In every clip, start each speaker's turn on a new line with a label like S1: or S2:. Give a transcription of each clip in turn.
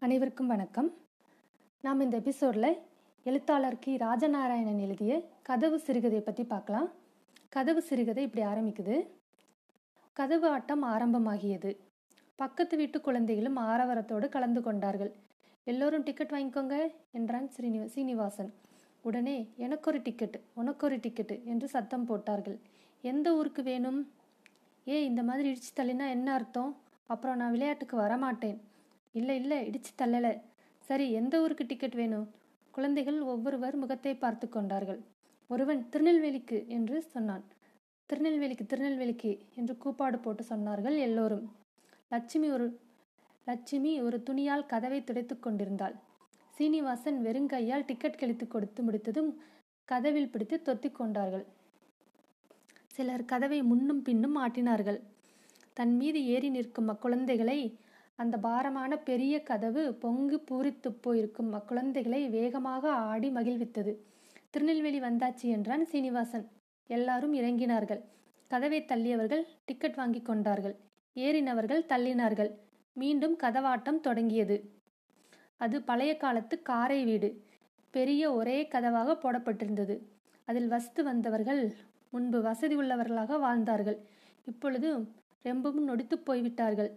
S1: அனைவருக்கும் வணக்கம். நாம் இந்த எபிசோடில் எழுத்தாளர் கி. ராஜநாராயணன் எழுதிய கதவு சிறுகதையை பற்றி பார்க்கலாம். கதவு சிறுகதை இப்படி ஆரம்பிக்குது. கதவு ஆட்டம் ஆரம்பமாகியது. பக்கத்து வீட்டு குழந்தைகளும் ஆரவாரத்தோடு கலந்து கொண்டார்கள். எல்லோரும் டிக்கெட் வாங்கிக்கோங்க என்றான் ஸ்ரீனி சீனிவாசன். உடனே எனக்கொரு டிக்கெட் உனக்கொரு டிக்கெட்டு என்று சத்தம் போட்டார்கள். எந்த ஊருக்கு வேணும்? ஏ இந்த மாதிரி இடிச்சு தள்ளினா என்ன அர்த்தம்? அப்புறம் நான் விளையாட்டுக்கு வரமாட்டேன். இல்லை இல்லை இடிச்சு தள்ளலை. சரி எந்த ஊருக்கு டிக்கெட் வேணும்? குழந்தைகள் ஒவ்வொருவர் முகத்தை பார்த்து கொண்டார்கள். ஒருவன் திருநெல்வேலிக்கு என்று சொன்னான். திருநெல்வேலிக்கு திருநெல்வேலிக்கு என்று கூப்பாடு போட்டு சொன்னார்கள் எல்லோரும். லட்சுமி ஒரு லட்சுமி ஒரு துணியால் கதவை துடைத்துக் கொண்டிருந்தாள். சீனிவாசன் வெறுங்கையால் டிக்கெட் கிழித்து கொடுத்து முடித்ததும் கதவில் பிடித்து தொத்திக் கொண்டார்கள். சிலர் கதவை முன்னும் பின்னும் ஆட்டினார்கள். தன் மீது ஏறி நிற்கும் அக்குழந்தைகளை அந்த பாரமான பெரிய கதவு பொங்கு பூரித்து போயிருக்கும். அக்குழந்தைகளை வேகமாக ஆடி மகிழ்வித்தது. திருநெல்வேலி வந்தாச்சு என்றான் சீனிவாசன். எல்லாரும் இறங்கினார்கள். கதவை தள்ளியவர்கள் டிக்கெட் வாங்கி கொண்டார்கள். ஏறினவர்கள் தள்ளினார்கள். மீண்டும் கதவாட்டம் தொடங்கியது. அது பழைய காலத்து காரை வீடு. பெரிய ஒரே கதவாக போடப்பட்டிருந்தது. அதில் வசித்து வந்தவர்கள் முன்பு வசதி உள்ளவர்களாக வாழ்ந்தார்கள். இப்பொழுது ரொம்பவும் நொடித்து போய்விட்டார்கள்.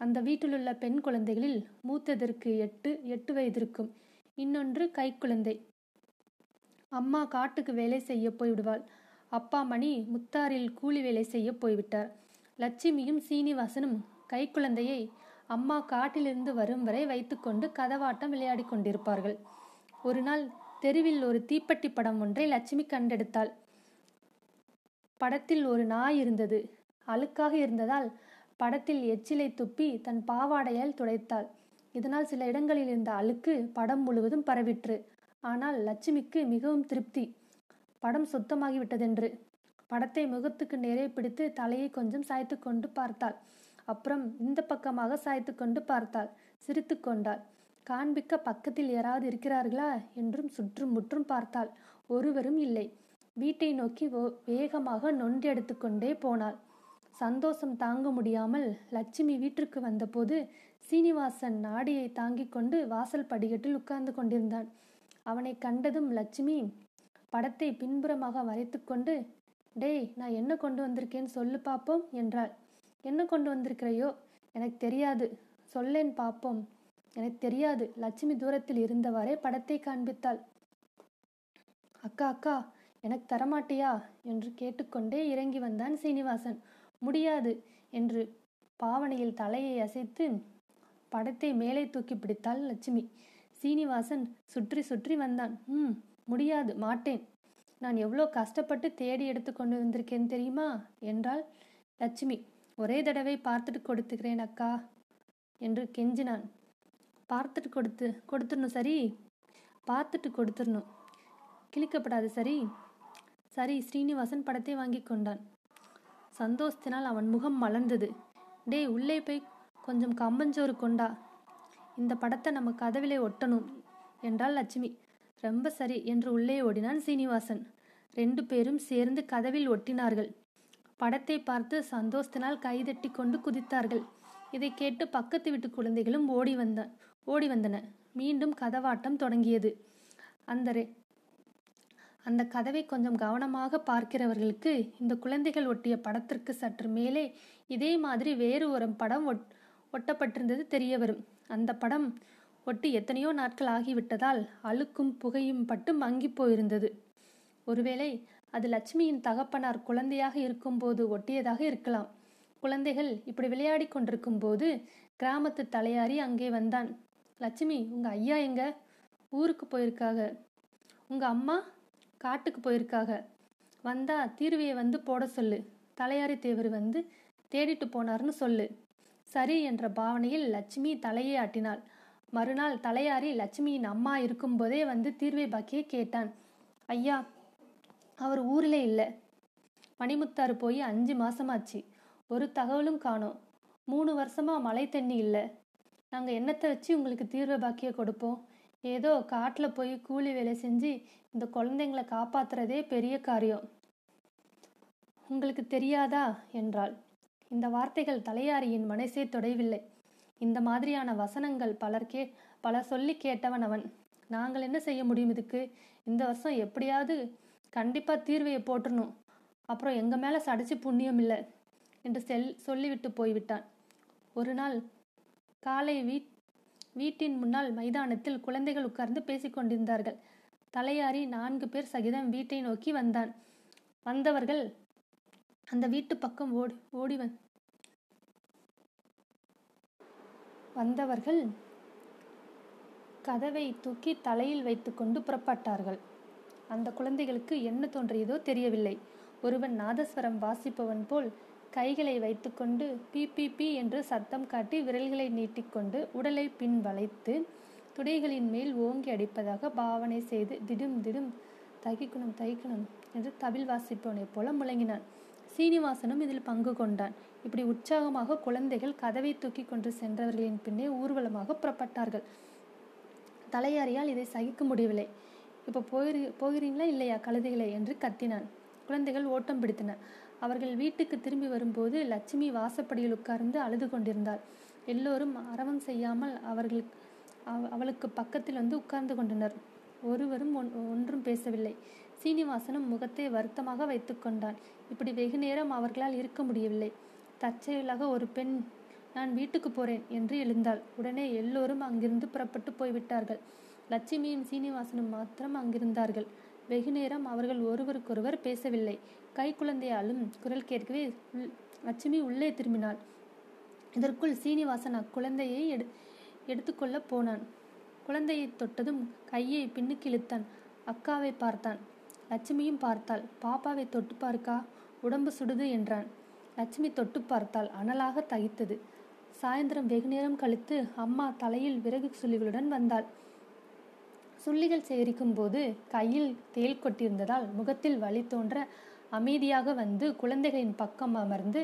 S1: அந்த வீட்டிலுள்ள பெண் குழந்தைகளில் மூத்ததற்கு எட்டு எட்டு வயதிருக்கும் இன்னொன்று கைக்குழந்தை அம்மா காட்டுக்கு வேலை செய்ய போய்விடுவாள். அப்பா மணி முத்தாரில் கூலி வேலை செய்ய போய்விட்டார். லட்சுமியும் சீனிவாசனும் கைக்குழந்தையை அம்மா காட்டிலிருந்து வரும் வரை வைத்துக்கொண்டு கதவாட்டம் விளையாடி கொண்டிருப்பார்கள். ஒரு நாள் தெருவில் ஒரு தீப்பெட்டி படம் ஒன்றை லட்சுமி கண்டெடுத்தாள். படத்தில் ஒரு நாய் இருந்தது. அழுக்காக இருந்ததால் படத்தில் எச்சிலை துப்பி தன் பாவாடையால் துடைத்தாள். இதனால் சில இடங்களில் இருந்த அழுக்கு படம் முழுவதும் பரவிற்று. ஆனால் லட்சுமிக்கு மிகவும் திருப்தி. படம் சுத்தமாகிவிட்டதென்று. படத்தை முகத்துக்கு நேரே பிடித்து தலையை கொஞ்சம் சாய்த்து கொண்டு பார்த்தாள். அப்புறம் இந்த பக்கமாக சாய்த்து கொண்டு பார்த்தாள். சிரித்து கொண்டாள். காண்பிக்க பக்கத்தில் யாராவது இருக்கிறார்களா என்றும் சுற்றும் முற்றும் பார்த்தாள். ஒருவரும் இல்லை. வீட்டை நோக்கி வேகமாக நொண்டி எடுத்துக்கொண்டே போனாள். சந்தோஷம் தாங்க முடியாமல் லட்சுமி வீட்டிற்கு வந்தபோது சீனிவாசன் நாடியை தாங்கிக் கொண்டு வாசல் படிக்கட்டில் உட்கார்ந்து கொண்டிருந்தான். அவனை கண்டதும் லட்சுமி படத்தை பின்புறமாக வரைத்து கொண்டு டேய் நான் என்ன கொண்டு வந்திருக்கேன்னு சொல்லு பார்ப்போம் என்றாள். என்ன கொண்டு வந்திருக்கிறையோ? எனக்கு தெரியாது. சொல்லேன் பார்ப்போம் எனக்கு தெரியாது. லட்சுமி தூரத்தில் இருந்தவாறே படத்தை காண்பித்தாள். அக்கா அக்கா எனக்கு தரமாட்டியா? என்று கேட்டுக்கொண்டே இறங்கி வந்தான் சீனிவாசன். முடியாது என்று பாவனையில் தலையை அசைத்து படத்தை மேலே தூக்கி பிடித்தாள் லட்சுமி. சீனிவாசன் சுற்றி சுற்றி வந்தான். ம் முடியாது மாட்டேன். நான் எவ்வளோ கஷ்டப்பட்டு தேடி எடுத்து கொண்டு வந்திருக்கேன் தெரியுமா? என்றாள் லட்சுமி. ஒரே தடவை பார்த்துட்டு கொடுத்துக்கிறேன் அக்கா என்று கெஞ்சினான். பார்த்துட்டு கொடுத்து கொடுத்துடணும் சரி. பார்த்துட்டு கொடுத்துடணும். கிழிக்கப்படாது சரி. சரி ஸ்ரீனிவாசன் படத்தை வாங்கி கொண்டான். சந்தோஷத்தினால் அவன் முகம் மலர்ந்தது. டேய் உள்ளே போய் கொஞ்சம் கம்பஞ்சோறு கொண்டா. இந்த படத்தை நம்ம கதவிலே ஒட்டணும் என்றாள் லட்சுமி. ரொம்ப சரி என்று உள்ளே ஓடினான் சீனிவாசன். ரெண்டு பேரும் சேர்ந்து கதவில் ஒட்டினார்கள். படத்தை பார்த்து சந்தோஷத்தினால் கைதட்டி கொண்டு குதித்தார்கள். இதை கேட்டு பக்கத்து வீட்டு குழந்தைகளும் ஓடி வந்த ஓடி வந்தன. மீண்டும் கதவாட்டம் தொடங்கியது. அந்த அந்த கதவை கொஞ்சம் கவனமாக பார்க்கிறவர்களுக்கு இந்த குழந்தைகள் ஒட்டிய படத்திற்கு சற்று மேலே இதே மாதிரி வேறு ஒரு படம் ஒட் ஒட்டப்பட்டிருந்தது தெரிய வரும். அந்த படம் ஒட்டி எத்தனையோ நாட்கள் ஆகிவிட்டதால் அழுக்கும் புகையும் பட்டு மங்கி போயிருந்தது. ஒருவேளை அது லட்சுமியின் தகப்பனார் குழந்தையாக இருக்கும்போது ஒட்டியதாக இருக்கலாம். குழந்தைகள் இப்படி விளையாடி கொண்டிருக்கும் போது கிராமத்து தலையாரி அங்கே வந்தான். லட்சுமி உங்க ஐயா எங்க? ஊருக்கு போயிருக்காக. உங்க அம்மா காட்டுக்கு போயிருக்காக. வந்தா தீர்வையை வந்து போட சொல்லு. தலையாரி தேவர் வந்து தேடிட்டு போனார்னு சொல்லு. சரி என்ற பாவனையில் லட்சுமி தலையை ஆட்டினாள். மறுநாள் தலையாரி லட்சுமியின் அம்மா இருக்கும்போதே வந்து தீர்வை பாக்கியை கேட்டான். ஐயா அவர் ஊரிலே இல்லை. மணிமுத்தாறு போய் அஞ்சு மாசமாச்சு. ஒரு தகவலும் காணோம். மூணு வருஷமா மழை தண்ணி இல்லை. நாங்கள் என்னத்தை வச்சு உங்களுக்கு தீர்வை பாக்கிய கொடுப்போம்? ஏதோ காட்டில் போய் கூலி வேலை செஞ்சு இந்த குழந்தைங்களை காப்பாத்துறதே பெரிய காரியம். உங்களுக்கு தெரியாதா? என்றாள். இந்த வார்த்தைகள் தலையாரியின் மனசே தொடைவில்லை. இந்த மாதிரியான வசனங்கள் பலர் கே பலர் சொல்லி கேட்டவன் அவன். நாங்கள் என்ன செய்ய முடியும் இதுக்கு? இந்த வருஷம் எப்படியாவது கண்டிப்பாக தீர்வையை போட்டுறணும் அப்புறம் எங்கள் மேலே சடைச்சி புண்ணியம் இல்லை என்று செல் சொல்லிவிட்டு போய்விட்டான். ஒரு நாள் காலை வீட் வீட்டின் முன்னால் மைதானத்தில் குழந்தைகள் உட்கார்ந்து பேசிக் கொண்டிருந்தார்கள். தலையாரி நான்கு பேர் சகிதம் வீட்டை நோக்கி வந்தான். வந்தவர்கள் அந்த வீட்டு பக்கம் ஓடி ஓடி வந் வந்தவர்கள் கதவை தூக்கி தலையில் வைத்துக்கொண்டு புறப்பட்டார்கள். அந்த குழந்தைகளுக்கு என்ன தோன்றியதோ தெரியவில்லை. ஒருவன் நாதஸ்வரம் வாசிப்பவன் போல் கைகளை வைத்துக்கொண்டு பிபிபி என்று சத்தம் காட்டி விரல்களை நீட்டிக்கொண்டு உடலை பின் வளைத்து துடைகளின் மேல் ஓங்கி அடிப்பதாக பாவனை செய்து திடும் திடும் தகிக்கணும் தகிக்கணும் என்று தவில் வாசிப்பவனைப் போல முழங்கினான். சீனிவாசனும் இதில் பங்கு கொண்டான். இப்படி உற்சாகமாக குழந்தைகள் கதவை தூக்கி கொண்டு சென்றவர்களின் பின்னே ஊர்வலமாக புறப்பட்டார்கள். தலையாரியால் இதை சகிக்க முடியவில்லை. இப்போ போயிரு போகிறீங்களா இல்லையா கழுதைகளை? என்று கத்தினான். குழந்தைகள் ஓட்டம் பிடித்தன. அவர்கள் வீட்டுக்கு திரும்பி வரும்போது லட்சுமி வாசப்படியில் உட்கார்ந்து அழுது கொண்டிருந்தாள். எல்லோரும் அரவம் செய்யாமல் அவர்கள் அவளுக்கு பக்கத்தில் வந்து உட்கார்ந்து கொண்டனர். ஒருவரும் ஒன்றும் பேசவில்லை. சீனிவாசனும் முகத்தை வருத்தமாக வைத்து கொண்டான். இப்படி வெகு நேரம் அவர்களால் இருக்க முடியவில்லை. தற்செயலாக ஒரு பெண் நான் வீட்டுக்கு போறேன் என்று எழுந்தாள். உடனே எல்லோரும் அங்கிருந்து புறப்பட்டு போய்விட்டார்கள். லட்சுமியும் சீனிவாசனும் மாத்திரம் அங்கிருந்தார்கள். வெகு நேரம் அவர்கள் ஒருவருக்கொருவர் பேசவில்லை. கை குழந்தையாலும் குரல் கேட்கவே லட்சுமி உள்ளே திரும்பினாள். இதற்குள் சீனிவாசன் அக்குழந்தையை எடு எடுத்துக்கொள்ள போனான். குழந்தையை தொட்டதும் கையை பின்னுக்கு இழுத்தான். அக்காவை பார்த்தான். லட்சுமியும் பார்த்தாள். பாப்பாவை தொட்டு பார்க்கா? உடம்பு சுடுது என்றான். லட்சுமி தொட்டு பார்த்தாள். அனலாக தகித்தது. சாயந்தரம் வெகு நேரம் கழித்து அம்மா தலையில் விறகு சுழிகளுடன் வந்தாள். சுள்ளிகள் சேகரிக்கும் போது கையில் தேல் கொட்டியிருந்ததால் முகத்தில் வலி தோன்ற அமைதியாக வந்து குழந்தைகளின் பக்கம் அமர்ந்து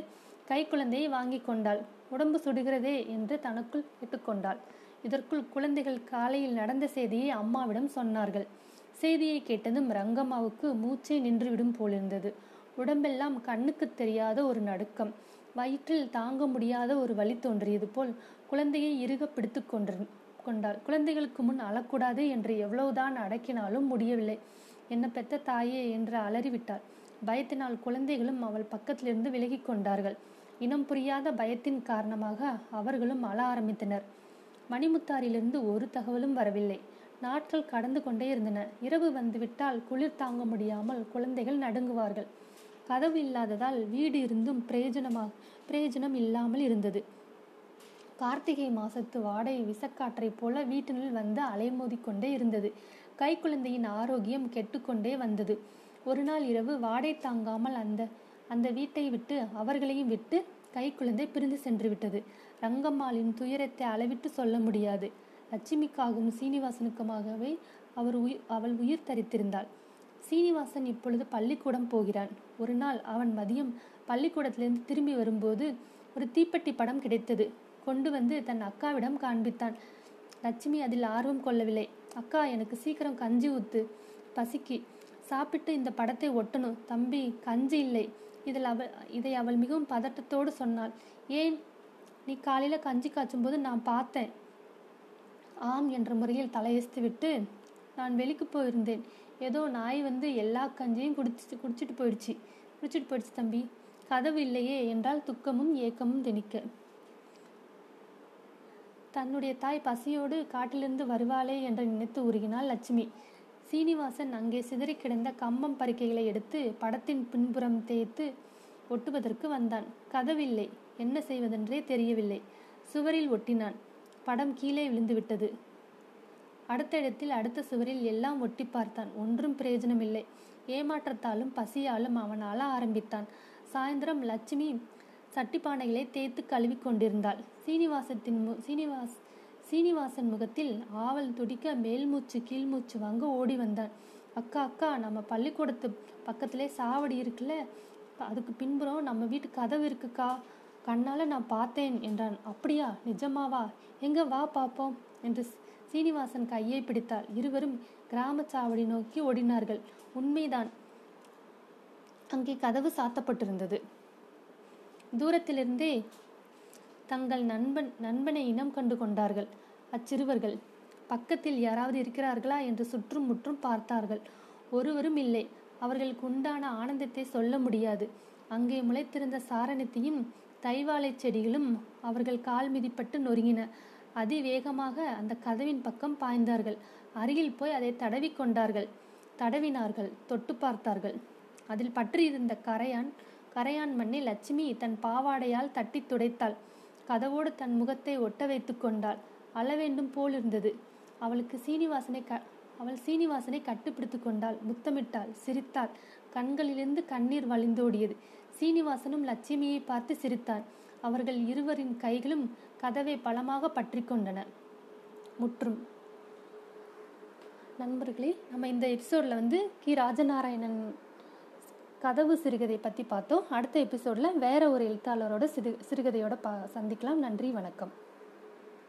S1: கை குழந்தையை வாங்கி கொண்டாள். உடம்பு சுடுகிறதே என்று தனக்குள் கேட்டுக்கொண்டாள். இதற்குள் குழந்தைகள் காலையில் நடந்த செய்தியை அம்மாவிடம் சொன்னார்கள். செய்தியை கேட்டதும் ரங்கம்மாவுக்கு மூச்சை நின்றுவிடும் போலிருந்தது. உடம்பெல்லாம் கண்ணுக்கு தெரியாத ஒரு நடுக்கம். வயிற்றில் தாங்க முடியாத ஒரு வழி தோன்றியது போல் குழந்தையை இறுக பிடித்து கொண்டாள் குழந்தைகளுக்கு முன் அழக்கூடாது என்று எவ்வளவுதான் அடக்கினாலும் முடியவில்லை. என்ன பெத்த தாயே என்று அலறிவிட்டாள் பயத்தினால் குழந்தைகளும் அவள் பக்கத்திலிருந்து விலகி கொண்டார்கள். இனம் புரியாத பயத்தின் காரணமாக அவர்களும் அழ ஆரம்பித்தனர். மணிமுத்தாரிலிருந்து ஒரு தகவலும் வரவில்லை. நாட்கள் கடந்து கொண்டே இருந்தன. இரவு வந்துவிட்டால் குளிர் தாங்க முடியாமல் குழந்தைகள் நடுங்குவார்கள். கதவு இல்லாததால் வீடு இருந்தும் பிரயோஜனமாக பிரயோஜனம் இல்லாமல் இருந்தது. கார்த்திகை மாசத்து வாடை விசக்காற்றைப் போல வீட்டினுள் வந்து அலைமோதிக்கொண்டே இருந்தது. கை குழந்தையின் ஆரோக்கியம் கெட்டுக்கொண்டே வந்தது. ஒரு நாள் இரவு வாடை தாங்காமல் அந்த அந்த வீட்டை விட்டு அவர்களையும் விட்டு கை குழந்தை பிரிந்து சென்று விட்டது. ரங்கம்மாளின் துயரத்தை அளவிட்டு சொல்ல முடியாது. லட்சுமிக்காகவும் சீனிவாசனுக்குமாகவே அவர் உயிர் அவள் உயிர் தரித்திருந்தாள். சீனிவாசன் இப்பொழுது பள்ளிக்கூடம் போகிறான். ஒரு நாள் அவன் மதியம் பள்ளிக்கூடத்திலிருந்து திரும்பி வரும்போது ஒரு தீப்பெட்டி படம் கிடைத்தது. கொண்டு வந்து தன் அக்காவிடம் காண்பித்தான். லட்சுமி அதில் ஆர்வம் கொள்ளவில்லை. அக்கா எனக்கு சீக்கிரம் கஞ்சி ஊத்து. பசிக்கு. சாப்பிட்டு இந்த படத்தை ஒட்டணும். தம்பி கஞ்சி இல்லை. இதில் அவள் இதை அவள் மிகவும் பதட்டத்தோடு சொன்னாள். ஏன்? நீ காலையில் கஞ்சி காய்ச்சும் போது நான் பார்த்தேன். ஆம் என்ற முறையில் தலையசித்து விட்டு நான் வெளிக்கு போயிருந்தேன். ஏதோ நாய் வந்து எல்லா கஞ்சியும் குடிச்சு குடிச்சிட்டு போயிடுச்சு. குடிச்சிட்டு போயிடுச்சு தம்பி. கதவு இல்லையே என்றால் துக்கமும் ஏக்கமும் திணிக்க தன்னுடைய தாய் பசியோடு காட்டிலிருந்து வருவாளே என்று நினைத்து உருகினாள் லட்சுமி. சீனிவாசன் அங்கே சிதறி கிடந்த கம்பம் பறிக்கைகளை எடுத்து படத்தின் பின்புறம் தேய்த்து ஒட்டுவதற்கு வந்தான். கதவில்லை. என்ன செய்வதென்றே தெரியவில்லை. சுவரில் ஒட்டினான். படம் கீழே விழுந்துவிட்டது. அடுத்த இடத்தில் அடுத்த சுவரில் எல்லாம் ஒட்டி பார்த்தான். ஒன்றும் பிரயோஜனமில்லை. ஏமாற்றத்தாலும் பசியாலும் அவனால ஆரம்பித்தான். சாயந்தரம் லட்சுமி சட்டிப்பானைகளை தேய்த்து கழுவி கொண்டிருந்தாள். சீனிவாசத்தின் மு சீனிவாஸ் சீனிவாசன் முகத்தில் ஆவல் துடிக்க மேல் மூச்சு கீழ் மூச்சு வாங்க ஓடி வந்தான். அக்கா அக்கா நம்ம பள்ளிக்கூடத்து பக்கத்திலே சாவடி இருக்குல்ல? அதுக்கு பின்புறம் நம்ம வீட்டு கதவு இருக்குக்கா? கண்ணால் நான் பார்த்தேன் என்றான். அப்படியா? நிஜமாவா? எங்கே வா பார்ப்போம் என்று சீனிவாசன் கையை பிடித்தாள். இருவரும் கிராம சாவடி நோக்கி ஓடினார்கள். உண்மைதான். அங்கே கதவு சாத்தப்பட்டிருந்தது. தூரத்திலிருந்தே தங்கள் நண்பன் நண்பனை இனம் கண்டு கொண்டார்கள். அச்சிறுவர்கள் பக்கத்தில் யாராவது இருக்கிறார்களா என்று சுற்றும் முற்றும் பார்த்தார்கள். ஒருவரும் இல்லை. அவர்களுக்கு உண்டான ஆனந்தத்தை சொல்ல முடியாது. அங்கே முளைத்திருந்த சாரணத்தையும் தைவாழை செடிகளும் அவர்கள் கால் மிதிப்பட்டு நொறுங்கின. அதிவேகமாக அந்த கதவின் பக்கம் பாய்ந்தார்கள். அருகில் போய் அதை தடவி கொண்டார்கள். தடவினார்கள் தொட்டு பார்த்தார்கள். அதில் பற்றியிருந்த கரையான் கரையான் மண்ணை லட்சுமி தன் பாவாடையால் தட்டி துடைத்தாள். கதவோடு தன் முகத்தை ஒட்ட வைத்து கொண்டாள். அளவேண்டும் போல் இருந்தது. அவளுக்கு சீனிவாசனை க அவள் சீனிவாசனை கட்டுப்பிடித்து கொண்டாள். முத்தமிட்டாள் சிரித்தாள். கண்களிலிருந்து கண்ணீர் வழிந்தோடியது. சீனிவாசனும் லட்சுமியை பார்த்து சிரித்தான். அவர்கள் இருவரின் கைகளும் கதவை பலமாக பற்றி கொண்டன. முற்றும். நண்பர்களே நம்ம இந்த எபிசோடில் வந்து கி. ராஜநாராயணன் கதவு சிறுகதை பற்றி பார்த்தோம். அடுத்த எபிசோடில் வேற ஒரு எழுத்தாளரோட சிறு சிறுகதையோட பா சந்திக்கலாம். நன்றி வணக்கம்.